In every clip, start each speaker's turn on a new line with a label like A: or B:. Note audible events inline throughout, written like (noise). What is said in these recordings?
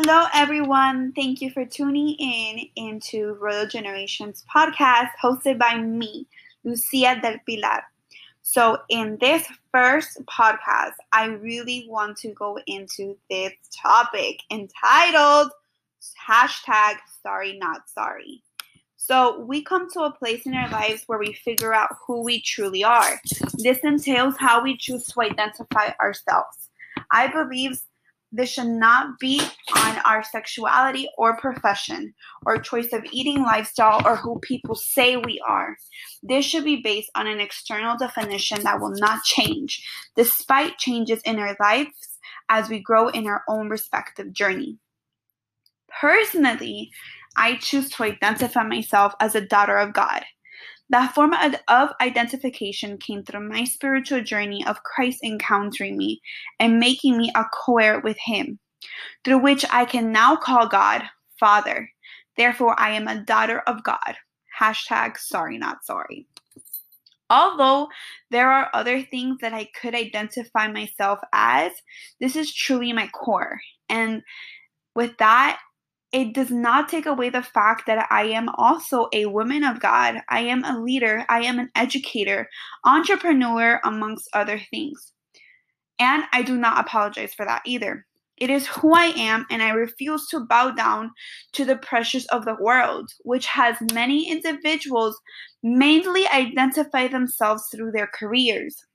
A: Hello, everyone. Thank you for tuning in into Royal Generations podcast hosted by me, Lucia del Pilar. So, in this first podcast, I really want to go into this topic entitled hashtag sorry not sorry. So, we come to a place in our lives where we figure out who we truly are. This entails how we choose to identify ourselves. I believe this should not be on our sexuality or profession or choice of eating lifestyle or who people say we are. This should be based on an external definition that will not change despite changes in our lives as we grow in our own respective journey. Personally, I choose to identify myself as a daughter of God. That form of identification came through my spiritual journey of Christ encountering me and making me a co heir with Him, through which I can now call God Father. Therefore, I am a daughter of God. Hashtag sorry, not sorry. Although there are other things that I could identify myself as, this is truly my core. And with that, it does not take away the fact that I am also a woman of God. I am a leader. I am an educator, entrepreneur, amongst other things. And I do not apologize for that either. It is who I am, and I refuse to bow down to the pressures of the world, which has many individuals mainly identify themselves through their careers.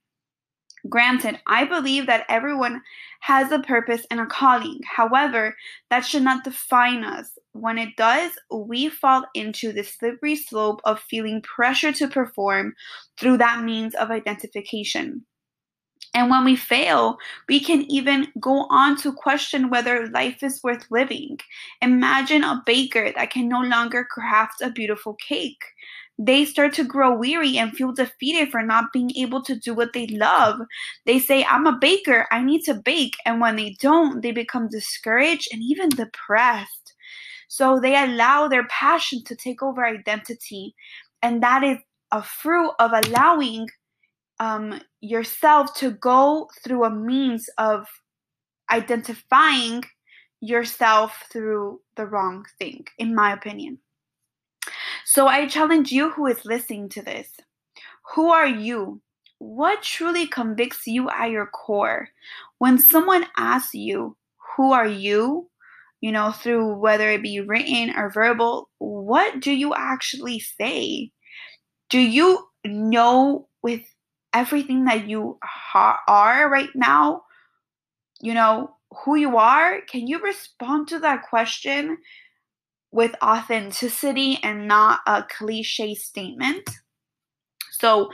A: Granted, I believe that everyone has a purpose and a calling. However, that should not define us. When it does, we fall into the slippery slope of feeling pressure to perform through that means of identification. And when we fail, we can even go on to question whether life is worth living. Imagine a baker that can no longer craft a beautiful cake they start to grow weary and feel defeated for not being able to do what they love. They say, I'm a baker, I need to bake. And when they don't, they become discouraged and even depressed. So they allow their passion to take over identity. And that is a fruit of allowing um, yourself to go through a means of identifying yourself through the wrong thing, in my opinion. So I challenge you who is listening to this. Who are you? What truly convicts you at your core? When someone asks you, Who are you? you know, through whether it be written or verbal, what do you actually say? Do you know with everything that you ha- are right now, you know, who you are? Can you respond to that question with authenticity and not a cliche statement. So,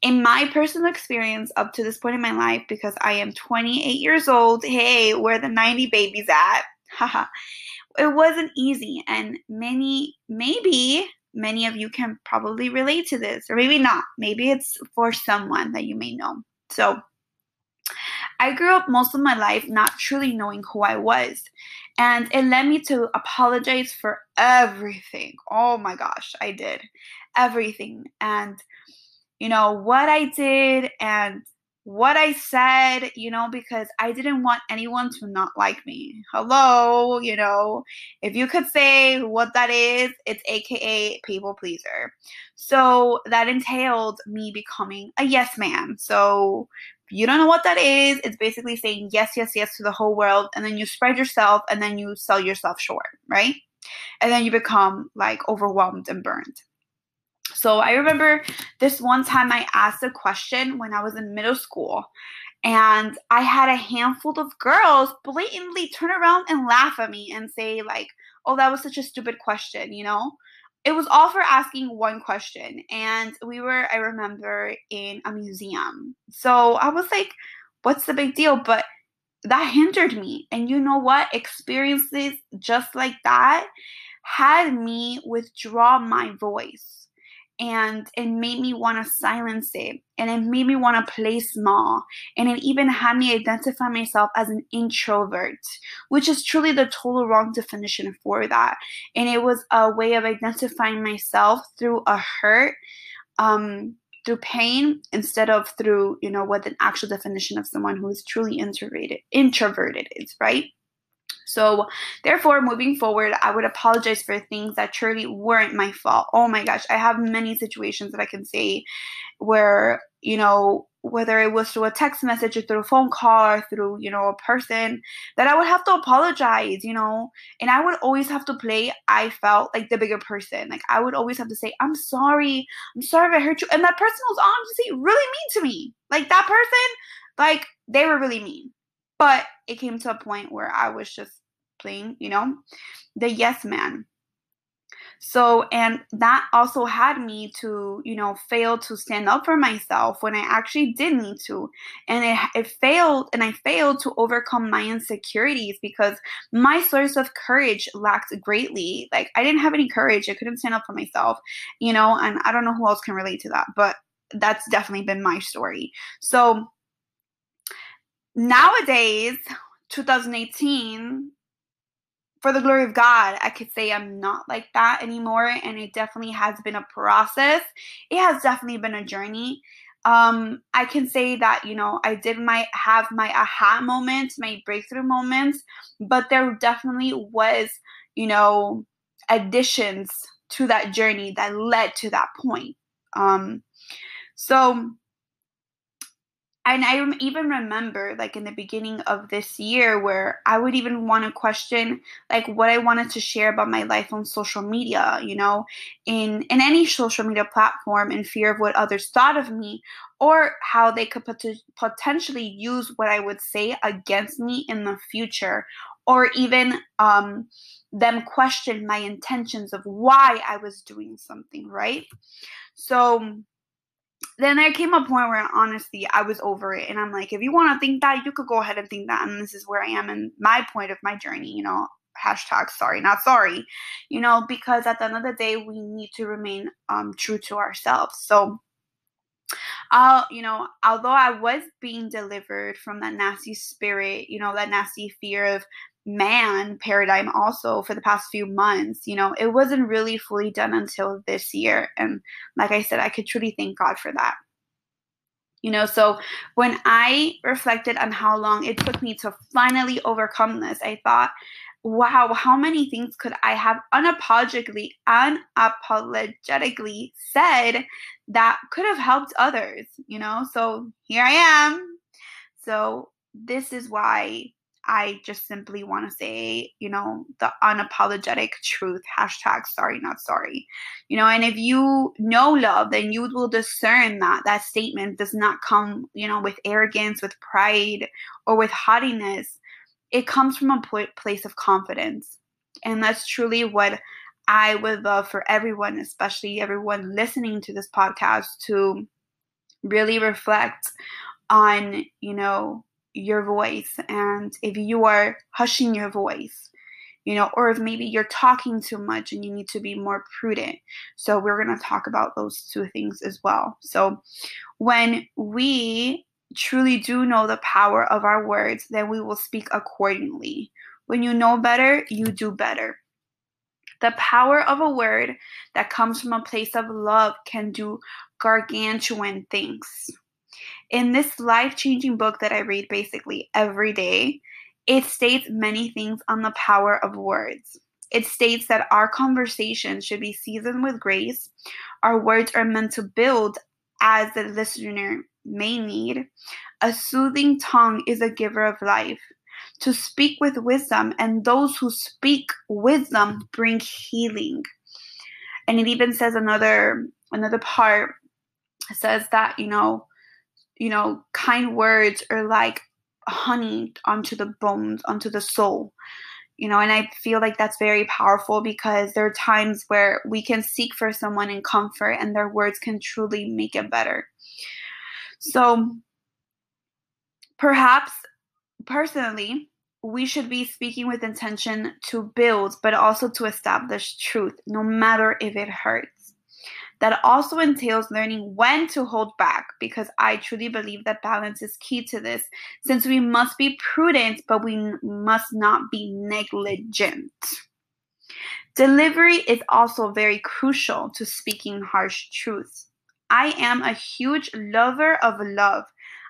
A: in my personal experience up to this point in my life, because I am 28 years old, hey, where the 90 babies at? (laughs) Haha. it wasn't easy, and many, maybe many of you can probably relate to this, or maybe not. Maybe it's for someone that you may know. So, I grew up most of my life not truly knowing who I was. And it led me to apologize for everything. Oh my gosh, I did everything. And, you know, what I did and what I said, you know, because I didn't want anyone to not like me. Hello, you know, if you could say what that is, it's AKA people pleaser. So that entailed me becoming a yes man. So you don't know what that is, it's basically saying yes, yes, yes to the whole world, and then you spread yourself and then you sell yourself short, right? And then you become like overwhelmed and burned. So I remember this one time I asked a question when I was in middle school, and I had a handful of girls blatantly turn around and laugh at me and say, like, oh, that was such a stupid question, you know? It was all for asking one question and we were i remember in a museum. So i was like what's the big deal? But that hindered me. And you know what? Experiences just like that had me withdraw my voice and it made me want to silence it and it made me want to play small and it even had me identify myself as an introvert which is truly the total wrong definition for that. And it was a way of identifying myself through a hurt um through pain instead of through you know what the actual definition of someone who is truly introverted introverted is right So, therefore, moving forward, I would apologize for things that truly weren't my fault. Oh my gosh, I have many situations that I can say where, you know, whether it was through a text message or through a phone call or through, you know, a person, that I would have to apologize, you know, and I would always have to play, I felt like the bigger person. Like, I would always have to say, I'm sorry, I'm sorry if I hurt you. And that person was honestly really mean to me. Like, that person, like, they were really mean. But it came to a point where I was just playing, you know, the yes man. So, and that also had me to, you know, fail to stand up for myself when I actually did need to. And it, it failed, and I failed to overcome my insecurities because my source of courage lacked greatly. Like, I didn't have any courage. I couldn't stand up for myself, you know, and I don't know who else can relate to that, but that's definitely been my story. So, nowadays 2018 for the glory of god i could say i'm not like that anymore and it definitely has been a process. It has definitely been a journey. Um i can say that you know i did my have my aha moments my breakthrough moments but there definitely was you know additions to that journey that led to that point. Um so and I even remember like in the beginning of this year where I would even want to question like what I wanted to share about my life on social media, you know, in in any social media platform in fear of what others thought of me or how they could pot- potentially use what I would say against me in the future or even um them question my intentions of why I was doing something, right? So then there came a point where honestly I was over it and I'm like, if you want to think that, you could go ahead and think that. And this is where I am in my point of my journey, you know, hashtag sorry, not sorry, you know, because at the end of the day, we need to remain um, true to ourselves. So, uh, you know, although I was being delivered from that nasty spirit, you know, that nasty fear of man paradigm also for the past few months. You know, it wasn't really fully done until this year. And like I said, I could truly thank God for that. You know, so when I reflected on how long it took me to finally overcome this, I thought, wow, how many things could I have unapologetically, unapologetically said that could have helped others, you know? So here I am. So this is why I just simply want to say, you know, the unapologetic truth. Hashtag sorry, not sorry. You know, and if you know love, then you will discern that that statement does not come, you know, with arrogance, with pride, or with haughtiness. It comes from a place of confidence. And that's truly what I would love for everyone, especially everyone listening to this podcast, to really reflect on, you know, your voice and if you are hushing your voice you know or if maybe you're talking too much and you need to be more prudent. So we're going to talk about those two things as well. So when we truly do know the power of our words then we will speak accordingly. When you know better you do better. The power of a word that comes from a place of love can do gargantuan things in this life changing book that I read basically every day, it states many things on the power of words. It states that our conversation should be seasoned with grace. Our words are meant to build as the listener may need. A soothing tongue is a giver of life. To speak with wisdom, and those who speak wisdom bring healing. And it even says another another part says that you know you know, kind words are like honey onto the bones, onto the soul. You know, and I feel like that's very powerful because there are times where we can seek for someone in comfort and their words can truly make it better. So, perhaps personally, we should be speaking with intention to build, but also to establish truth, no matter if it hurts. That also entails learning when to hold back because I truly believe that balance is key to this since we must be prudent, but we must not be negligent. Delivery is also very crucial to speaking harsh truths. I am a huge lover of love.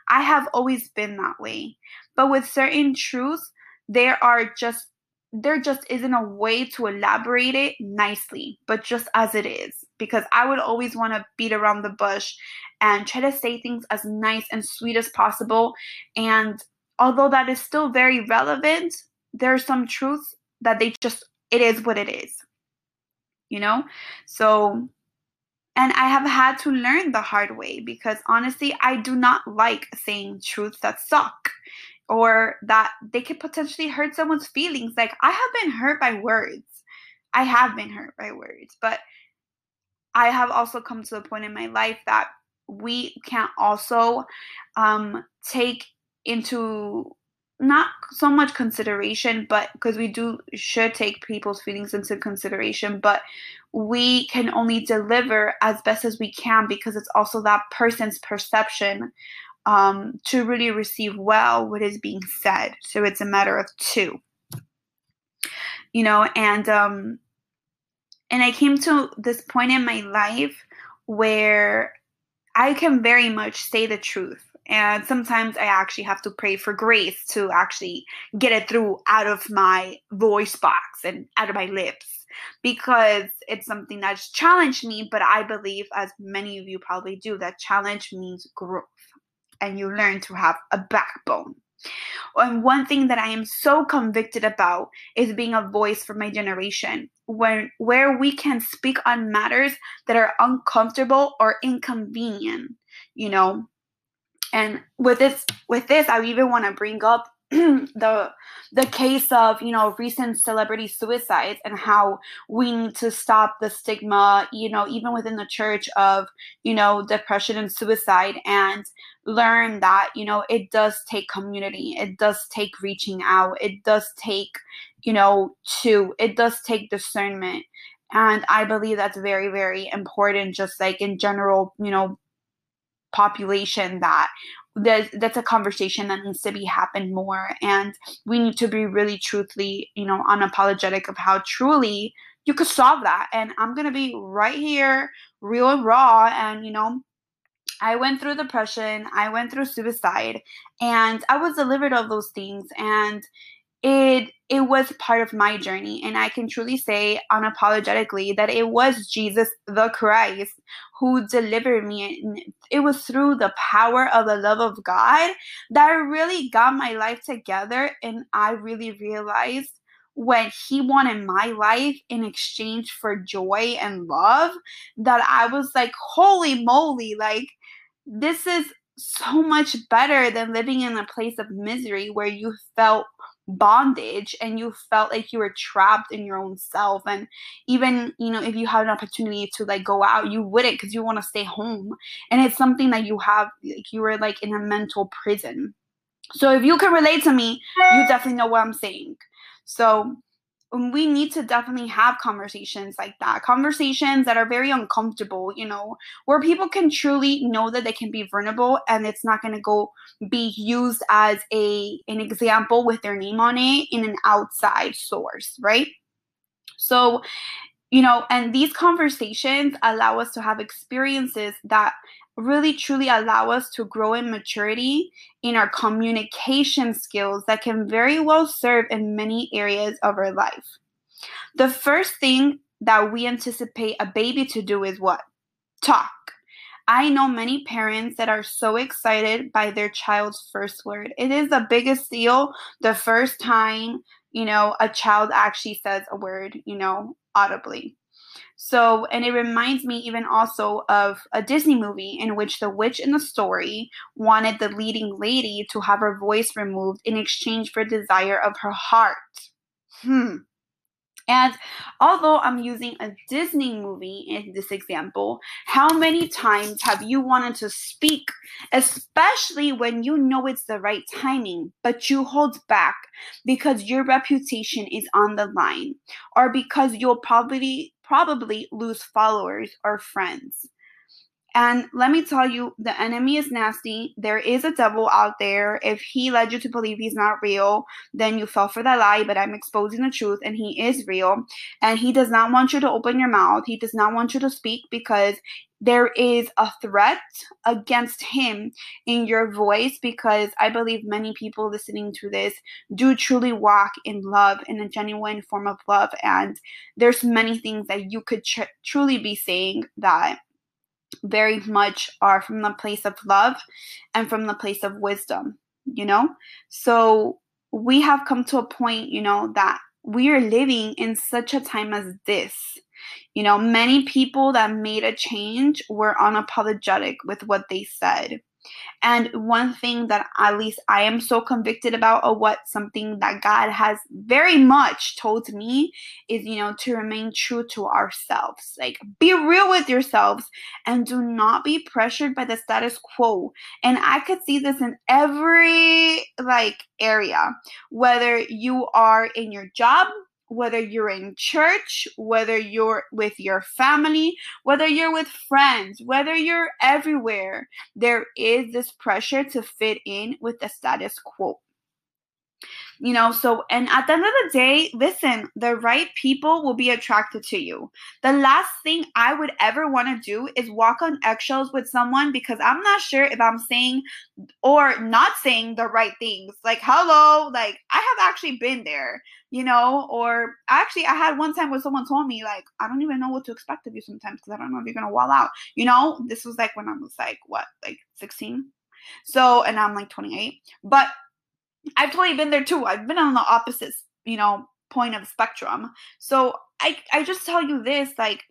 A: I have always been that way. But with certain truths, there are just there just isn't a way to elaborate it nicely, but just as it is. Because I would always want to beat around the bush and try to say things as nice and sweet as possible. And although that is still very relevant, there are some truths that they just, it is what it is. You know? So, and I have had to learn the hard way because honestly, I do not like saying truths that suck or that they could potentially hurt someone's feelings. Like I have been hurt by words. I have been hurt by words, but I have also come to a point in my life that we can also um, take into not so much consideration, but because we do should take people's feelings into consideration, but we can only deliver as best as we can because it's also that person's perception um, to really receive well what is being said. So it's a matter of two, you know, and um, and I came to this point in my life where I can very much say the truth. And sometimes I actually have to pray for grace to actually get it through out of my voice box and out of my lips because it's something that's challenged me. But I believe, as many of you probably do, that challenge means growth and you learn to have a backbone. And one thing that I am so convicted about is being a voice for my generation, when where we can speak on matters that are uncomfortable or inconvenient, you know. And with this, with this, I even want to bring up (clears throat) the the case of you know recent celebrity suicides and how we need to stop the stigma you know even within the church of you know depression and suicide and learn that you know it does take community. It does take reaching out. It does take you know to it does take discernment. And i believe that's very very important just like in general you know population that there's, that's a conversation that needs to be happened more. And we need to be really truthfully you know unapologetic of how truly you could solve that. And i'm gonna be right here real and raw. And you know I went through depression, I went through suicide, and I was delivered of those things. And it it was part of my journey. And i can truly say unapologetically that it was jesus the christ who delivered me. And it was through the power of the love of god that I really got my life together. And i really realized when he wanted my life in exchange for joy and love that i was like holy moly like this is so much better than living in a place of misery where you felt bondage and you felt like you were trapped in your own self. And even you know if you had an opportunity to like go out you wouldn't because you want to stay home. And it's something that you have like you were like in a mental prison. So if you can relate to me you (laughs) definitely know what i'm saying. So Um, we need to definitely have conversations like that conversations that are very uncomfortable you know where people can truly know that they can be vulnerable and it's not going to go be used as a an example with their name on it in an outside source right? So you know and these conversations allow us to have experiences that really truly allow us to grow in maturity in our communication skills that can very well serve in many areas of our life. The first thing that we anticipate a baby to do is what? Talk. I know many parents that are so excited by their child's first word. It is the biggest deal the first time, you know, a child actually says a word, you know, audibly. So, and it reminds me even also of a Disney movie in which the witch in the story wanted the leading lady to have her voice removed in exchange for desire of her heart. Hmm. And although I'm using a Disney movie in this example, how many times have you wanted to speak, especially when you know it's the right timing, but you hold back because your reputation is on the line or because you'll probably probably lose followers or friends. And let me tell you, the enemy is nasty. There is a devil out there. If he led you to believe he's not real, then you fell for that lie. But I'm exposing the truth, and he is real. And he does not want you to open your mouth. He does not want you to speak because there is a threat against him in your voice because I believe many people listening to this do truly walk in love, in a genuine form of love. And there's many things that you could tr- truly be saying that very much are from the place of love and from the place of wisdom, you know? So we have come to a point, you know, that we are living in such a time as this. You know, many people that made a change were unapologetic with what they said. And one thing that at least I am so convicted about, or what something that God has very much told me, is, you know, to remain true to ourselves. Like, be real with yourselves and do not be pressured by the status quo. And I could see this in every, like, area, whether you are in your job, whether you're in church, whether you're with your family, whether you're with friends, whether you're everywhere, there is this pressure to fit in with the status quo. You know, so, and at the end of the day, listen, the right people will be attracted to you. The last thing I would ever want to do is walk on eggshells with someone because I'm not sure if I'm saying or not saying the right things. Like, hello, like, I have actually been there, you know, or actually, I had one time where someone told me, like, I don't even know what to expect of you sometimes because I don't know if you're going to wall out. You know, this was like when I was like, what, like 16? So, and I'm like 28. But I've totally been there too. I've been on the opposite, you know, point of spectrum. So I I just tell you this like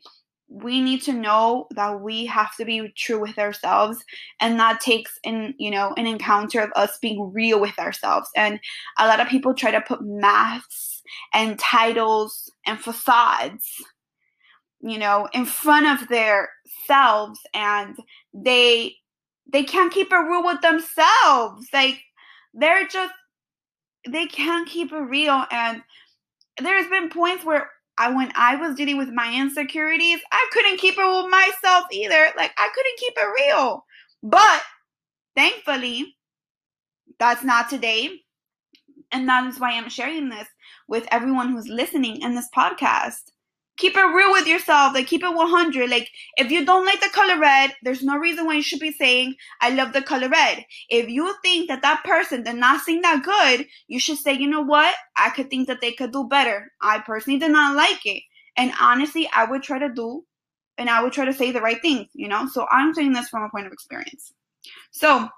A: we need to know that we have to be true with ourselves and that takes in you know an encounter of us being real with ourselves and a lot of people try to put masks and titles and facades you know in front of their selves and they they can't keep a rule with themselves like they're just they can't keep it real. And there's been points where I when I was dealing with my insecurities, I couldn't keep it with myself either. Like I couldn't keep it real. But thankfully, that's not today. And that is why I'm sharing this with everyone who's listening in this podcast keep it real with yourself. Like keep it 100. Like if you don't like the color red, there's no reason why you should be saying I love the color red. If you think that that person did not sing that good, you should say, you know what? I could think that they could do better. I personally did not like it, and honestly, I would try to do, and I would try to say the right things. You know, so I'm saying this from a point of experience. So.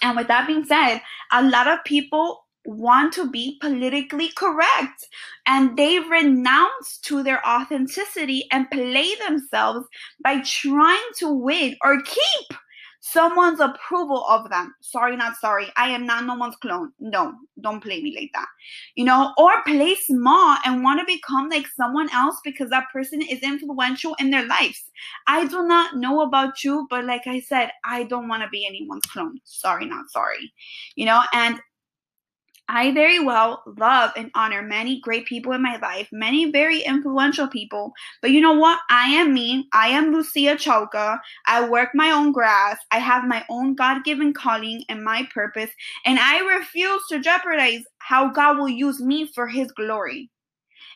A: And with that being said, a lot of people want to be politically correct and they renounce to their authenticity and play themselves by trying to win or keep someone's approval of them. Sorry, not sorry. I am not no one's clone. No, don't play me like that. You know, or play small and want to become like someone else because that person is influential in their lives. I do not know about you, but like I said, I don't want to be anyone's clone. Sorry, not sorry. You know, and I very well love and honor many great people in my life, many very influential people. But you know what? I am me. I am Lucia Chalka. I work my own grass. I have my own God given calling and my purpose. And I refuse to jeopardize how God will use me for his glory.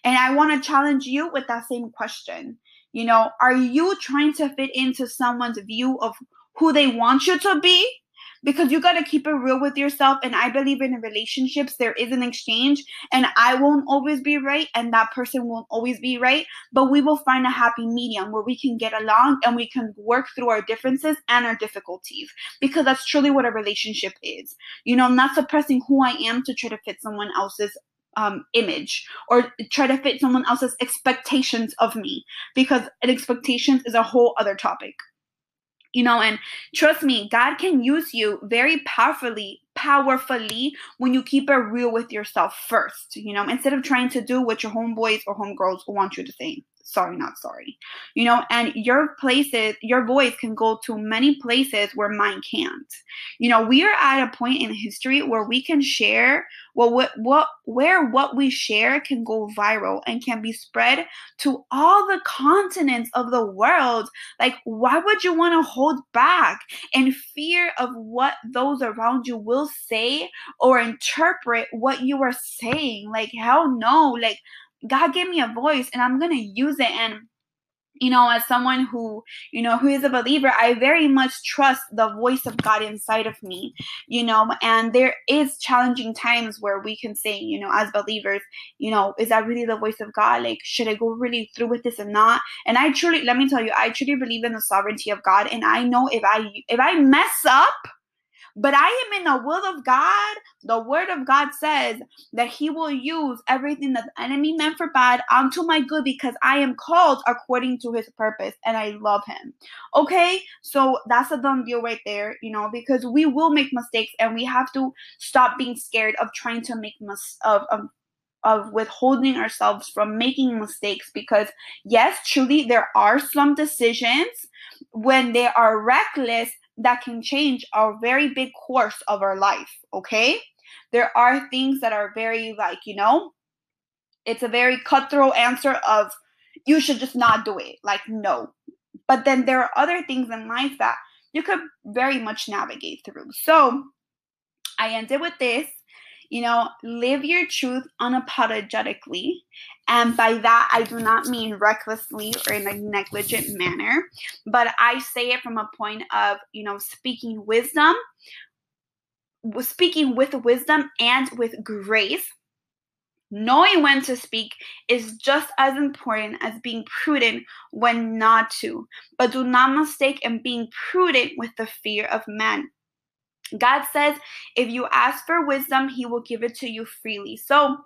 A: And I want to challenge you with that same question. You know, are you trying to fit into someone's view of who they want you to be? Because you got to keep it real with yourself. And I believe in relationships, there is an exchange, and I won't always be right, and that person won't always be right. But we will find a happy medium where we can get along and we can work through our differences and our difficulties because that's truly what a relationship is. You know, not suppressing who I am to try to fit someone else's um, image or try to fit someone else's expectations of me because expectations is a whole other topic you know and trust me god can use you very powerfully powerfully when you keep it real with yourself first you know instead of trying to do what your homeboys or homegirls want you to say sorry, not sorry. You know, and your places, your voice can go to many places where mine can't. You know, we are at a point in history where we can share well what what where what we share can go viral and can be spread to all the continents of the world. Like, why would you want to hold back in fear of what those around you will say or interpret what you are saying? Like, hell no. Like, God gave me a voice and I'm going to use it. And, you know, as someone who, you know, who is a believer, I very much trust the voice of God inside of me, you know, and there is challenging times where we can say, you know, as believers, you know, is that really the voice of God? Like, should I go really through with this or not? And I truly, let me tell you, I truly believe in the sovereignty of God. And I know if I, if I mess up, but I am in the will of God. The word of God says that He will use everything that the enemy meant for bad unto my good because I am called according to His purpose and I love Him. Okay, so that's a done deal right there, you know, because we will make mistakes and we have to stop being scared of trying to make mis- of, of of withholding ourselves from making mistakes because yes truly there are some decisions when they are reckless that can change a very big course of our life, okay? There are things that are very, like, you know, it's a very cutthroat answer of you should just not do it. Like, no. But then there are other things in life that you could very much navigate through. So I ended with this you know, live your truth unapologetically. And by that, I do not mean recklessly or in a negligent manner, but I say it from a point of, you know, speaking wisdom, speaking with wisdom and with grace. Knowing when to speak is just as important as being prudent when not to. But do not mistake in being prudent with the fear of man. God says, if you ask for wisdom, He will give it to you freely. So,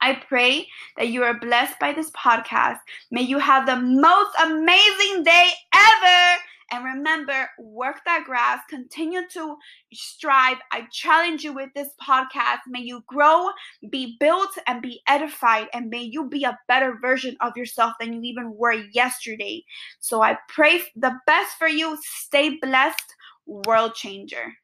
A: I pray that you are blessed by this podcast. May you have the most amazing day ever. And remember, work that grass, continue to strive. I challenge you with this podcast. May you grow, be built, and be edified. And may you be a better version of yourself than you even were yesterday. So I pray the best for you. Stay blessed world changer.